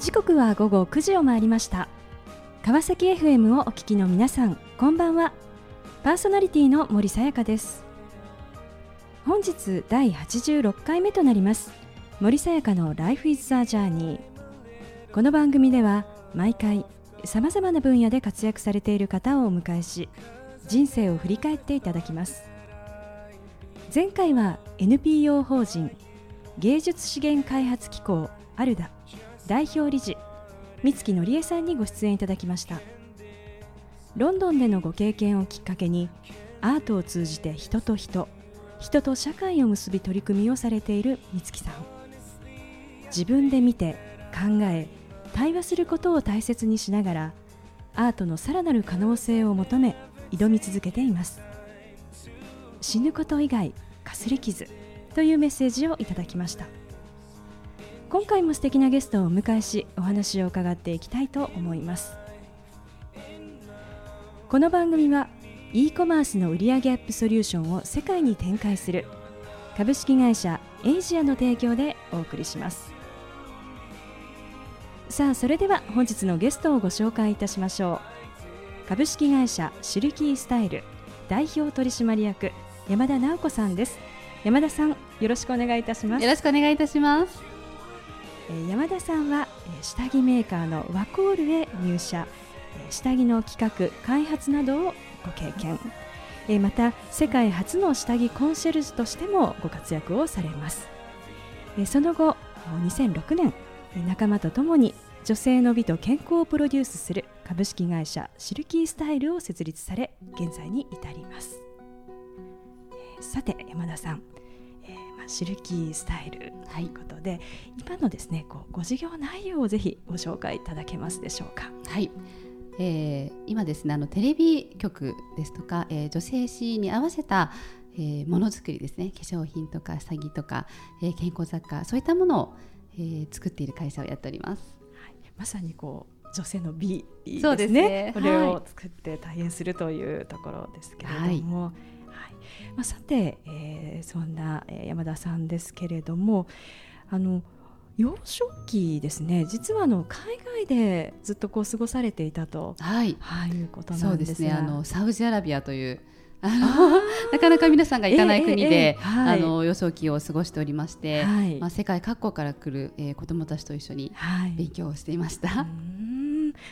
時刻は午後9時を回りました。川崎 FM をお聞きの皆さんこんばんは。パーソナリティの森さやかです。本日第86回目となります。森さやかの Life is a Journey この番組では毎回さまざまな分野で活躍されている方をお迎えし人生を振り返っていただきます。前回は NPO 法人芸術資源開発機構アルダ。代表理事三月のりえさんにご出演いただきました。ロンドンでのご経験をきっかけにアートを通じて人と人人と社会を結び取り組みをされている三月さん。自分で見て考え対話することを大切にしながらアートのさらなる可能性を求め挑み続けています。死ぬこと以外かすり傷というメッセージをいただきました。今回も素敵なゲストをお迎えしお話を伺っていきたいと思います。この番組は e コマースの売上アップソリューションを世界に展開する株式会社エイジアの提供でお送りします。さあそれでは本日のゲストをご紹介いたしましょう。株式会社シルキースタイル代表取締役山田直子さんです。山田さんよろしくお願いいたします。よろしくお願いいたします。山田さんは下着メーカーのワコールへ入社下着の企画開発などをご経験。また世界初の下着コンシェルジュとしてもご活躍をされます。その後2006年仲間とともに女性の美と健康をプロデュースする株式会社シルキースタイルを設立され現在に至ります。さて山田さん、シルキースタイルということで、はい、今のですねこうご事業内容をぜひご紹介いただけますでしょうか。はい。えー、今ですねあのテレビ局ですとか、えー、女性誌に合わせたえー、ものづくりですね化粧品とか下着とか、えー、健康雑貨そういったものを、えー、作っている会社をやっております、はい、まさにこう女性の美ですね。ですね。これを作って大変するというところですけれども、はいまあ、さて、えー、そんな山田さんですけれどもあの幼少期ですね。実はあの海外でずっとこう過ごされていたと、はい。はい、いうことなんですね。あのサウジアラビアという なかなか皆さんが行かない国で、えーえーはい、あの幼少期を過ごしておりまして、はい、まあ、世界各国から来る、えー、子どもたちと一緒に勉強をしていました。はい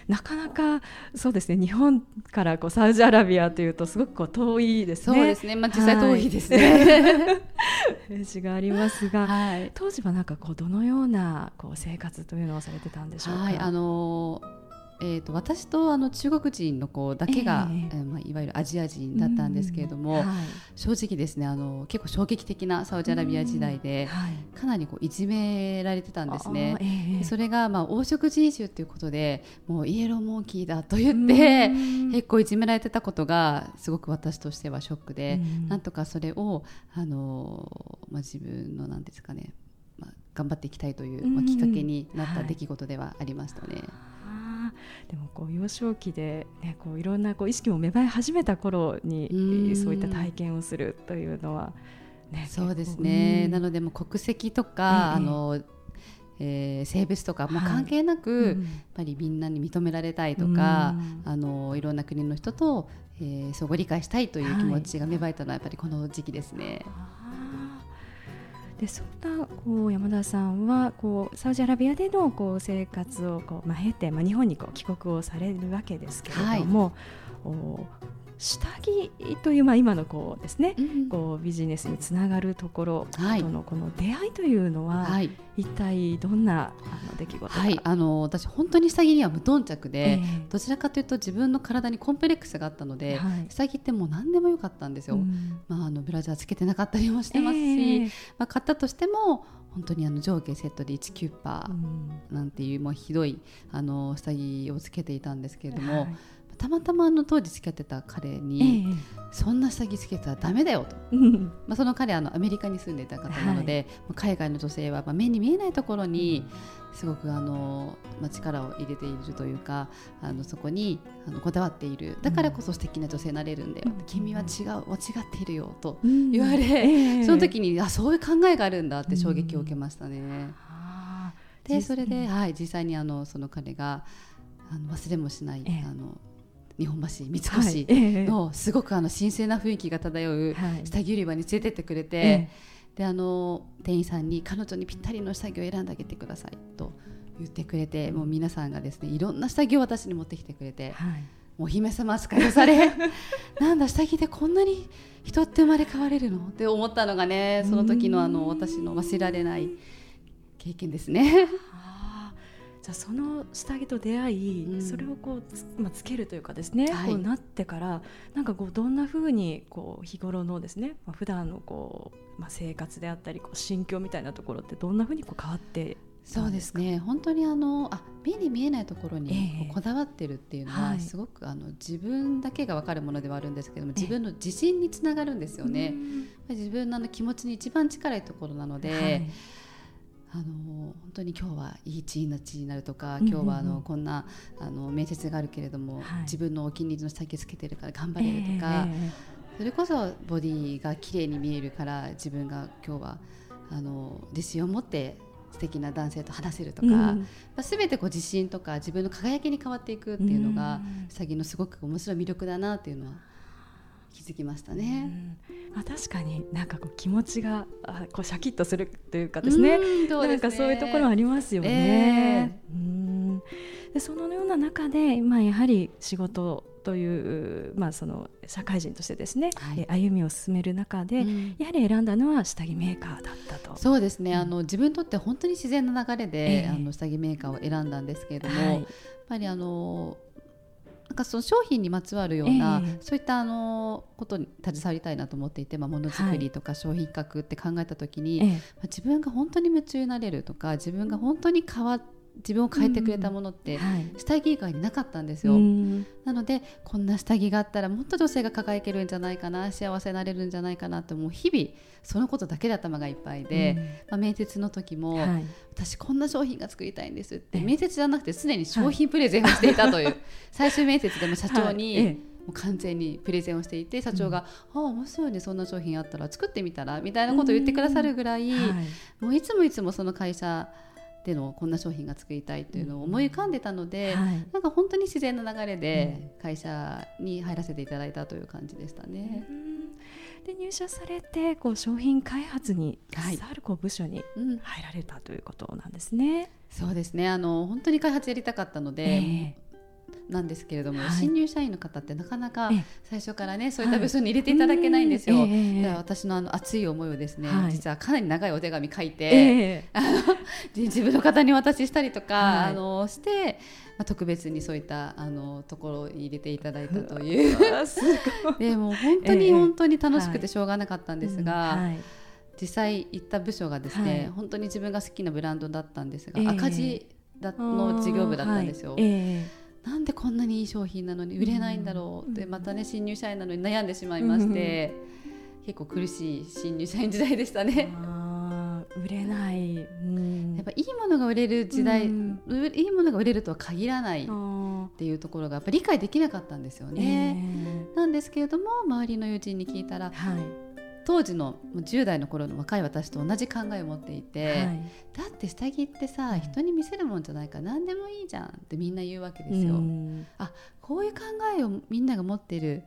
なかなかそうですね日本からこうサウジアラビアというとすごくこう遠いですね。そうですね、まあ、実際遠いですね。イメージがありますが、はい、当時はなんかこうどのようなこう生活というのをされてたんでしょうか？はい、あのーえーと、私とあの中国人の子だけが、えー、えー、まあ、いわゆるアジア人だったんですけれども、はい、正直ですねあの結構衝撃的なサウジアラビア時代で、はい、かなりこういじめられてたんですね。えー、それが、まあ、黄色人種ということでもうイエローモンキーだと言って結構いじめられてたことがすごく私としてはショックでなんとかそれをあの、まあ、自分のなんですかね、まあ、頑張っていきたいという、まあ、きっかけになった出来事ではありましたね。はいでもこう幼少期で、ね、こういろんなこう意識も芽生え始めた頃にそういった体験をするというのは、ね、そうですね、なのでも国籍とか、ええ、あのえー、性別とかも関係なく、はいうん、やっぱりみんなに認められたいとか、あのいろんな国の人と、えー、相互理解したいという気持ちが芽生えたのはやっぱりこの時期ですね。はいでそんなこう山田さんはこうサウジアラビアでのこう生活をこう、まあ、経て、まあ、日本にこう帰国をされるわけですけれども、はい、お下着という、まあ、今のこうですね、うん、こうビジネスにつながるところとのこの出会いというのは、はい、一体どんなあの出来事はい、あの私本当に下着には無頓着で、えー、どちらかというと自分の体にコンプレックスがあったので、はい、下着ってもう何でもよかったんですよ、うん、まあ、あのブラジャーつけてなかったりもしてますし、えー、まあ、買ったとしても本当にあの上下セットで1キュッパーなんていうもうひどいあの下着をつけていたんですけれども。はいたまたまあの当時付き合ってた彼に、えそんな下着つけたらだめだよと。まあその彼あのアメリカに住んでいた方なので、はい、海外の女性はまあ目に見えないところにすごくあの、まあ、力を入れているというかあのそこにあのこだわっている。だからこそ素敵な女性になれるんだよ、うん、君は違う間違っているよと言われ、うんえ。その時にあそういう考えがあるんだって衝撃を受けましたね。でそれで、はい、実際にあのその彼があの忘れもしない、え。あの日本橋三越のすごくあの神聖な雰囲気が漂う下着売り場に連れてってくれて、えであの店員さんに彼女にぴったりの下着を選んであげてくださいと言ってくれてもう皆さんがですねいろんな下着を私に持ってきてくれて、はい、お姫様扱いをされ なんだ下着でこんなに人って生まれ変われるの？って思ったのがねその時のあの私の忘れられない経験ですね。じゃその下着と出会い、うん、それをこうつ,、まあ、つけるというかですね、はい、こうなってからなんかこうどんなふうにこう日頃のですね、まあ、普段のこう、まあ、生活であったりこう心境みたいなところってどんなふうにこう変わってそうですね。本当にあのあ目に見えないところにこだわってるっていうのは、えー、すごくあの自分だけが分かるものではあるんですけども自分の自信につながるんですよね。えー、自分のあの気持ちに一番近いところなので、はい、あの本当に今日はいい一日になるとか今日はあの、こんなあの面接があるけれども、はい、自分のお気に入りの下着つけてるから頑張れるとか、えー、それこそボディが綺麗に見えるから自分が今日はあの自信を持って素敵な男性と話せるとか、うん、まあ、全てこう自信とか自分の輝きに変わっていくっていうのが、うさぎのすごく面白い魅力だなっていうのは気づきましたね。まあ、確かになんかこう気持ちがあこうシャキッとするというかですね。うんすね。なんかそういうところありますよね。えー、うん。でそのような中で、まあ、やはり仕事という、まあ、その社会人としてですね、はい、歩みを進める中で、うん、やはり選んだのは下着メーカーだったと。そうですね、うん、あの自分にとって本当に自然な流れで、えー、あの下着メーカーを選んだんですけれども、はい、やっぱりあのなんかその商品にまつわるような、えー、そういったあのことに携わりたいなと思っていて、まあ、ものづくりとか商品企画って考えた時に、はい、まあ、自分が本当に夢中になれるとか自分が本当に変わって自分を変えてくれたものって下着以外になかったんですよ、なのでこんな下着があったらもっと女性が輝けるんじゃないかな幸せになれるんじゃないかなってもう日々そのことだけで頭がいっぱいで、うん、まあ、面接の時も、はい、私こんな商品が作りたいんですって面接じゃなくて常に商品プレゼンをしていたという、はい、最終面接でも社長に、はい。もう完全にプレゼンをしていて社長が「うん、ああ面白いねそんな商品あったら作ってみたら」みたいなことを言ってくださるぐらい、もういつもいつもその会社でのこんな商品が作りたいというのを思い浮かんでたので、はい、なんか本当に自然な流れで会社に入らせていただいたという感じでしたね。で入社されてこう商品開発に携わるこう部署に入られたということなんですね。そうですね。あの本当に開発やりたかったので、えーなんですけれども、はい、新入社員の方ってなかなか最初からねそういった部署に入れていただけないんですよ。はい、だから私のあの熱い思いをですね、はい、実はかなり長いお手紙書いて、えー、あ の自分の方に渡ししたりとか、あのして。まあ、特別にそういったあのところに入れていただいたという。でも本当に本当に楽しくてしょうがなかったんですが、実際行った部署がですね、本当に自分が好きなブランドだったんですが、赤字だの事業部だったんですよ。えーなんでこんなにいい商品なのに売れないんだろうってまたね新入社員なのに悩んでしまいまして、結構苦しい新入社員時代でしたね。売れない、やっぱいいものが売れる時代、いいものが売れるとは限らないっていうところがやっぱ理解できなかったんですよね。えー、なんですけれども周りの友人に聞いたら、はい、当時の10代の頃の若い私と同じ考えを持っていて、はい、だって下着ってさ人に見せるもんじゃないから何でもいいじゃんってみんな言うわけですよ。あこういう考えをみんなが持ってる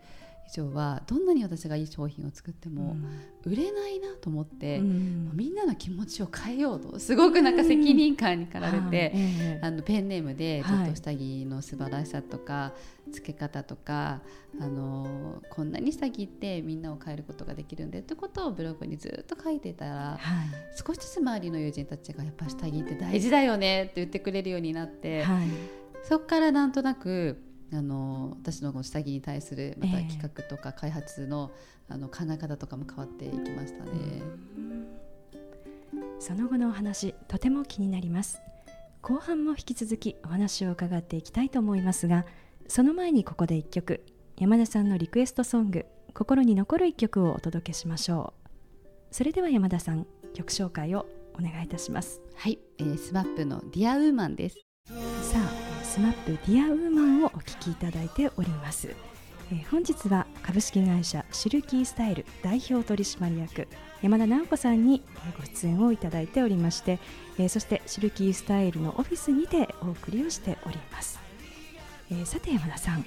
以上はどんなに私がいい商品を作っても売れないなと思って、うん、みんなの気持ちを変えようとすごくなんか責任感に駆られて、うん、あのペンネームでちょっと下着の素晴らしさとか、はい、付け方とかあのこんなに下着ってみんなを変えることができるんでってことをブログにずっと書いてたら、はい、少しずつ周りの友人たちがやっぱ下着って大事だよねって言ってくれるようになって、はい、そこからなんとなくあの私の下着に対するまた企画とか開発の,、あの考え方とかも変わっていきましたね。その後のお話とても気になります。後半も引き続きお話を伺っていきたいと思いますがその前にここで1曲山田さんのリクエストソング心に残る1曲をお届けしましょう。それでは山田さん曲紹介をお願いいたします。はい、えー、 SMAP の Dear Woman です。さあ SMAP Dear Woman をお聴きいただいております、えー、本日は株式会社シルキースタイル代表取締役山田直子さんにご出演をいただいておりまして、えー、そしてシルキースタイルのオフィスにてお送りをしております、えー、さて山田さん、はい、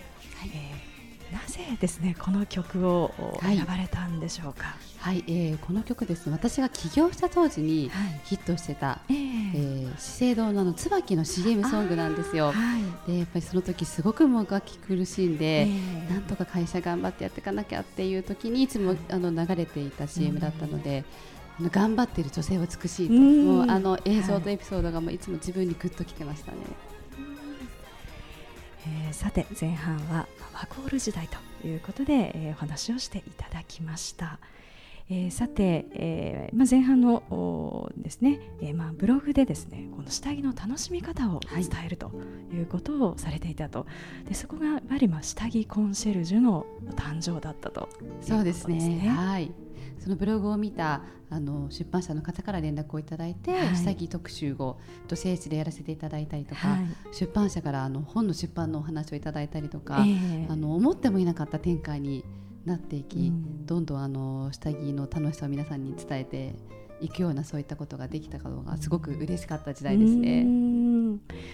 えーなぜですねこの曲を選ばれたんでしょうか？はい、はい、えー、この曲ですね。私が起業した当時にヒットしてた、はい、え。ー、えー、資生堂のあの椿の CM ソングなんですよ。はい、でやっぱりその時すごくもがき苦しんで、えー、なんとか会社頑張ってやっていかなきゃっていう時にいつもあの流れていた CM だったので。うん、頑張っている女性は美しいと、もうあの映像とエピソードがもういつも自分にぐっときてましたね。えー、さて前半はワコール時代ということで、えー、お話をしていただきました。えー、さて、えーまあ、前半のですね、えーまあ、ブログでですねこの下着の楽しみ方を伝えるということをされていたと、でそこがやはりまあ下着コンシェルジュの誕生だったと、ね、そうですね。はいそのブログを見たあの出版社の方から連絡をいただいて、はい、下着特集をと聖地でやらせていただいたりとか、はい、出版社からあの本の出版のお話をいただいたりとか、えー、あの思ってもいなかった展開になっていき、うん、どんどんあの下着の楽しさを皆さんに伝えていくようなそういったことができたことがすごく嬉しかった時代ですね。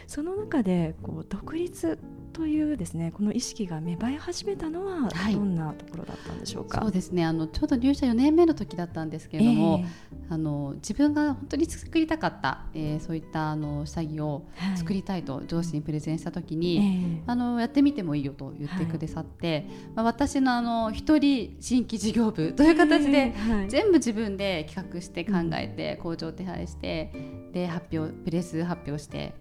その中でこう独立というですねこの意識が芽生え始めたのはどんなところだったんでしょうか、はい、そうですね。あのちょうど入社4年目の時だったんですけれども、えー、あの自分が本当に作りたかった、えー、そういったあの下着を作りたいと上司にプレゼンした時に、はい、あのやってみてもいいよと言ってくださって、はい、まあ、私のあの一人新規事業部という形で、全部自分で企画して考えて、工場手配してで発表プレス発表して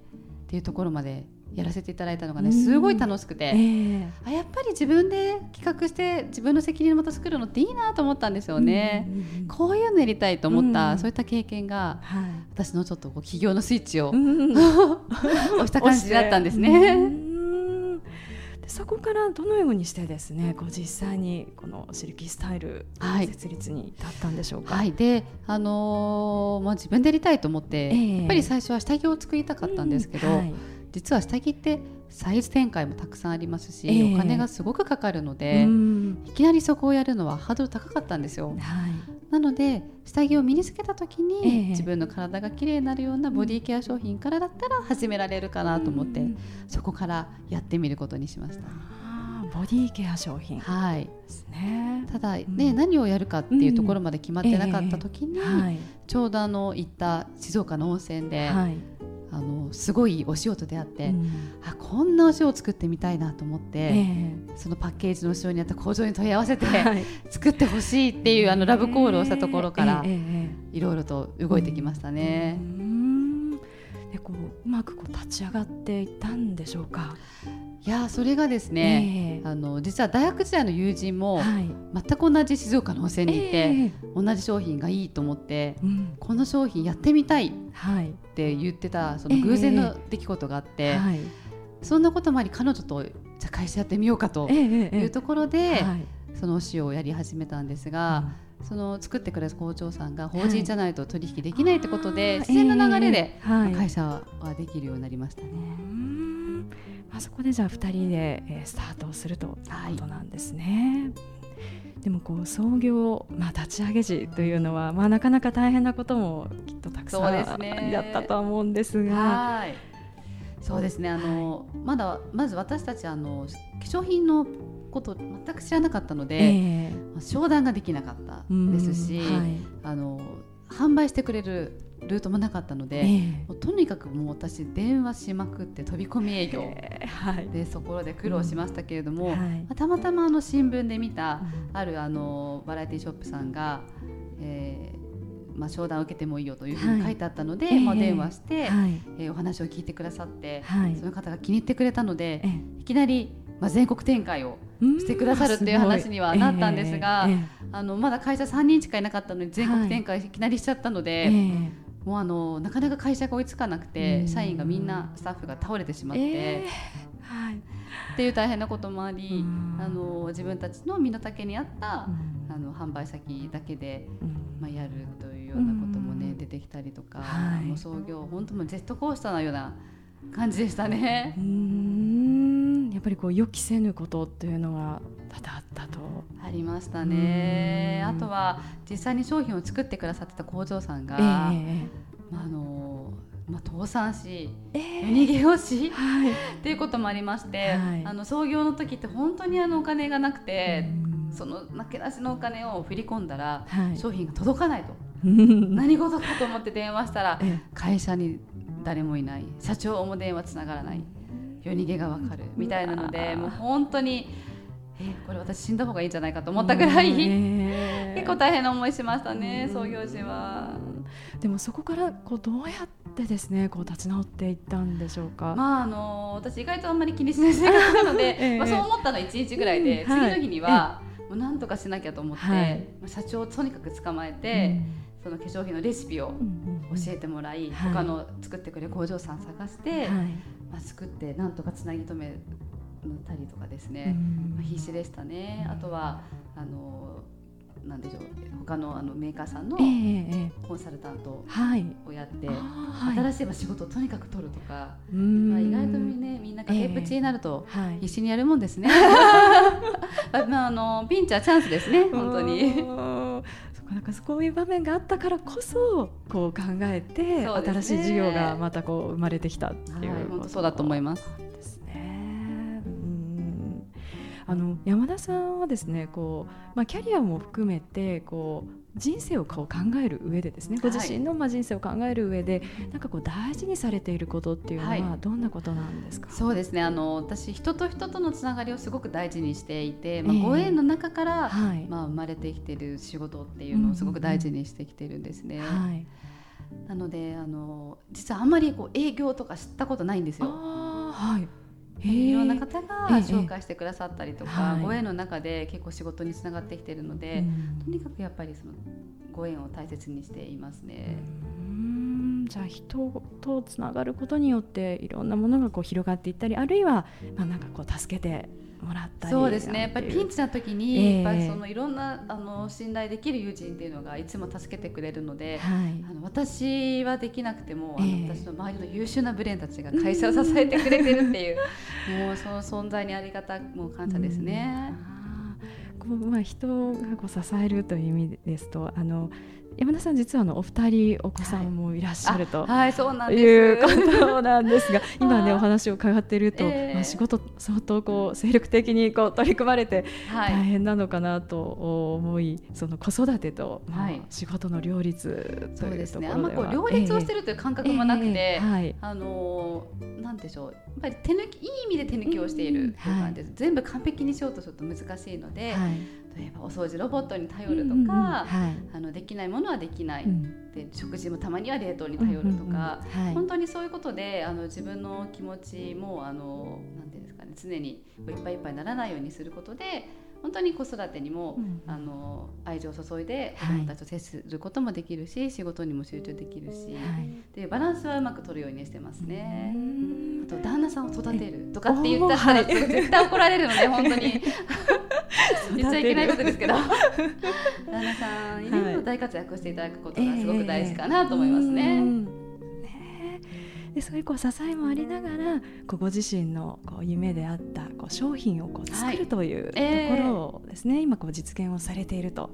っていうところまでやらせていただいたのがねすごい楽しくて、えー、あやっぱり自分で企画して自分の責任のもと作るのっていいなと思ったんですよね、うんうん、こういうのやりたいと思った、うん、そういった経験が、はい、私のちょっとこう起業のスイッチを、うん、押した感じだったんですね。そこからどのようにしてですねこう実際にこのシルキースタイル設立に至ったんでしょうか、はい、であのー、まあ、自分でやりたいと思って、えー、やっぱり最初は下着を作りたかったんですけど、うん。はい。実は下着ってサイズ展開もたくさんありますし、えー、お金がすごくかかるので、いきなりそこをやるのはハードル高かったんですよ。はい、なので下着を身につけた時に、えー、自分の体がきれいになるようなボディケア商品からだったら始められるかなと思って、そこからやってみることにしました。ボディケア商品、はい、ね、ただね、うん、何をやるかっていうところまで決まってなかった時に、ちょうどあの行った静岡の温泉で、はい、あのすごいお仕事であって、うん、あこんなお塩を作ってみたいなと思って、えー、そのパッケージの後ろにあった工場に問い合わせて、はい、作ってほしいっていうあのラブコールをしたところから、いろいろと動いてきましたね。でこううまくこう立ち上がっていったんでしょうか？いやそれがですね、えー、あの実は大学時代の友人も、全く同じ静岡の温泉にいて、えー、同じ商品がいいと思って、うん、この商品やってみたいって言ってたその偶然の出来事があって、えーはい、そんなこともあり彼女とじゃあ会社やってみようかというところで、そのお塩をやり始めたんですが。うん。その作ってくれる工場さんが法人じゃないと取引できないってことで、自然な流れで会社はできるようになりましたね。あそこでじゃあ2人で、えー、スタートをするということなんですね。はい、でもこう創業、まあ、立ち上げ時というのは、まあ、なかなか大変なこともきっとたくさんだったと思うんですが。そうですね。あの、はい、まだまず私たちあの化粧品のこと全く知らなかったので、えー、商談ができなかったですし、はい、あの販売してくれるルートもなかったので、えー、とにかくもう私電話しまくって飛び込み営業。でそこで苦労しましたけれども、うん。はい、たまたまあの新聞で見た、あるあのバラエティショップさんが、えーまあ、商談を受けてもいいよというふうに書いてあったので、はい、まあ、電話して、はい、えー、お話を聞いてくださって、はい、その方が気に入ってくれたので、いきなり、まあ、全国展開をしてくださるっていう話にはなったんですが、えーえー、あのまだ会社3人しかいなかったのに全国展開いきなりしちゃったので。えーもうあのなかなか会社が追いつかなくて、社員がみんなスタッフが倒れてしまって、えー、はい、っていう大変なこともあり、あの自分たちの身の丈に合った、あの販売先だけで、まあ、やるというようなこともね、出てきたりとか、はい、もう創業本当もジェットコースターのような感じでしたね。うんやっぱりこう予期せぬことっていうのは多々あったと。ありましたね。あとは実際に商品を作ってくださってた工場さんが、えー、まあ、あのまあ、倒産し、えー、逃げをし、はい、っていうこともありまして、はい、あの創業の時って本当にあのお金がなくて、そのなけなしのお金を振り込んだら、はい、商品が届かないと。何事かと思って電話したら、会社に誰もいない。社長も電話つながらない夜逃げがわかるみたいなのでもう本当に。えこれ私死んだ方がいいんじゃないかと思ったぐらい、結構大変な思いしましたね創業時は。でもそこからこうどうやってですねこう立ち直っていったんでしょうか？まああの私意外とあんまり気にしない性格なので、えまあそう思ったの1日ぐらいで、次の日には、もうなんとかしなきゃと思って、はい、社長をとにかく捕まえて。その化粧品のレシピを教えてもらい、他の作ってくれる工場さん探して、まあ、作ってなんとかつなぎ止めたりとかですね、まあ、必死でしたね。あとはあのなんでしょう。他のあのメーカーさんのコンサルタントをやって、新しい仕事をとにかく取るとか、まあ、意外とみ,、ね、みんな崖っぷちになると必死にやるもんですね。まあ、あのピンチはチャンスですね本当に。なんかこういう場面があったからこそこう考えて、ね、新しい事業がまたこう生まれてきたっていう、はい、本当そうだと思います。あの山田さんはですねこう、まあ、キャリアも含めてこう人生をこう考える上でですねご自身のまあ人生を考える上で、はい、なんかこう大事にされていることっていうのはどんなことなんですか、はい、そうですね。あの私人と人とのつながりをすごく大事にしていて、まあ、ご縁の中から、えー、まあ、生まれてきている仕事っていうのをすごく大事にしてきてるんですね。はい。なのであの実はあんまりこう営業とか知ったことないんですよ。はい、いろんな方が紹介してくださったりとか、ご縁の中で結構仕事につながってきているので、とにかくやっぱりそのご縁を大切にしていますね。じゃあ人とつながることによっていろんなものがこう広がっていったりあるいはまあなんかこう助けてもらったりそうですね。やっぱりピンチな時に、やっぱりそのいろんなあの信頼できる友人っていうのがいつも助けてくれるので、はい、あの私はできなくても、あの私の周りの優秀なブレーンたちが会社を支えてくれてるっていうもうその存在にありがたもう感謝ですね。こうまあ、人がこう支えるという意味ですとあの山田さん実はあのお二人お子さんもいらっしゃると、はい、そうなんいうことなんですが今ね お話を伺っていると、えー、まあ、仕事相当こう精力的にこう取り組まれて大変なのかなと思い、その子育てと、まあ、仕事の両立そうですね。あんまこう両立をしてるという感覚もなくて、えーはい、あのなんでしょう。やっぱり手抜きいい意味で手抜きをしているという感じです、うんはい、全部完璧にしようとすると難しいので、例えばお掃除ロボットに頼るとか、あのできないものはできない、うん、で食事もたまには冷凍に頼るとか、本当にそういうことであの自分の気持ちもあのなんていうんですかね常にいっぱいいっぱいにならないようにすることで本当に子育てにも、うん、あの愛情を注いで子供たちと接することもできるし、はい、仕事にも集中できるし、はい、でバランスはうまく取るようにしてますね。あと旦那さんを育てるとかって言ったら 絶対怒られるので本当に 言っちゃいけないことですけど。旦那さんに大活躍していただくことがすごく大事かなと思いますね。でそういうこう支えもありながらこうご自身のこう夢であったこう商品をこう作るというところをですね、はいえー、今こう実現をされていると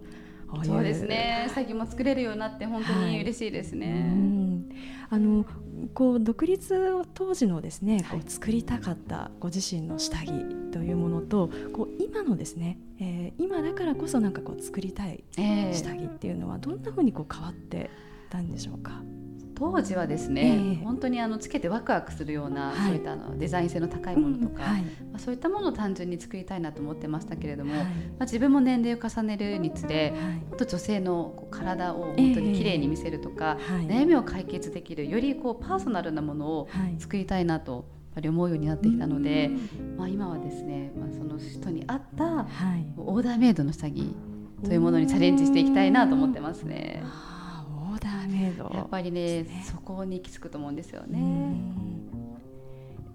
そうですね。最近も作れるようになって本当に嬉しいですね。はい、あのこう独立当時のですねこう作りたかったご自身の下着というものとこう今のですね、えー、今だからこそなんかこう作りたい下着っていうのはどんなふうにこう変わってたんでしょうか？当時はですね、えー、本当にあのつけてワクワクするような、はい、そういったあのデザイン性の高いものとか、うんはい、まあ、そういったものを単純に作りたいなと思ってましたけれども、はい、まあ、自分も年齢を重ねるにつれ、もっと女性のこう体を本当に綺麗に見せるとか、えー、悩みを解決できるよりこうパーソナルなものを作りたいなと。やっぱり思うようになってきたので、まあ、今はですね、まあ、その人に合った、オーダーメイドの下着というものにチャレンジしていきたいなと思ってますね。メイド、やっぱりね、ね、そこに行き着くと思うんですよね。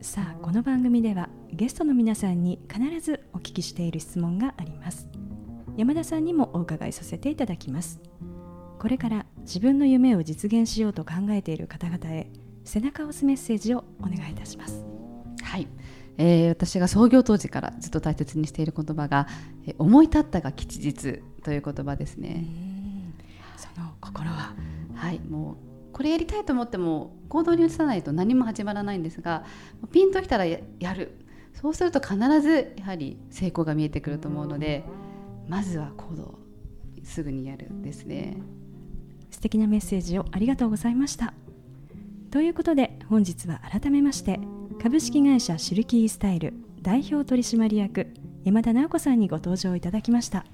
さあこの番組ではゲストの皆さんに必ずお聞きしている質問があります。山田さんにもお伺いさせていただきます。これから自分の夢を実現しようと考えている方々へ背中を押すメッセージをお願いいたします。はい。えー、私が創業当時からずっと大切にしている言葉が「えー、思い立ったが吉日」という言葉ですね。その心は。はいもうこれやりたいと思っても行動に移さないと何も始まらないんですがピンときたらやる。そうすると必ずやはり成功が見えてくると思うのでまずは行動すぐにやるですね。素敵なメッセージをありがとうございました。ということで本日は改めまして株式会社シルキースタイル代表取締役山田直子さんにご登場いただきました。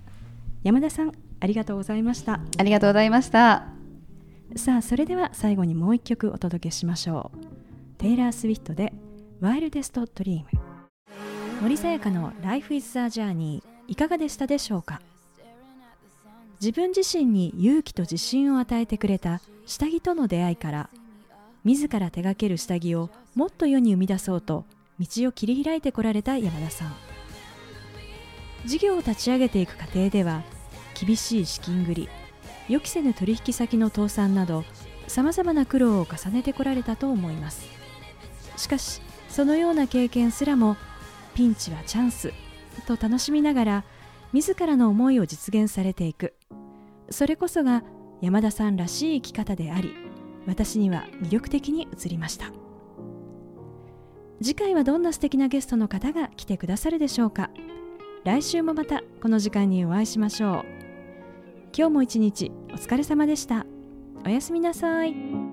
山田さんありがとうございました。ありがとうございました。さあそれでは最後にもう一曲お届けしましょう。テイラー・スウィフトでワイルデスト・ドリーム。森さやかの Life is a Journey いかがでしたでしょうか？自分自身に勇気と自信を与えてくれた下着との出会いから自ら手掛ける下着をもっと世に生み出そうと道を切り開いてこられた山田さん。事業を立ち上げていく過程では厳しい資金繰り予期せぬ取引先の倒産などさまざまな苦労を重ねてこられたと思います。しかしそのような経験すらもピンチはチャンスと楽しみながら自らの思いを実現されていく。それこそが山田さんらしい生き方であり私には魅力的に映りました。次回はどんな素敵なゲストの方が来てくださるでしょうか。来週もまたこの時間にお会いしましょう。今日も一日お疲れ様でしたおやすみなさい。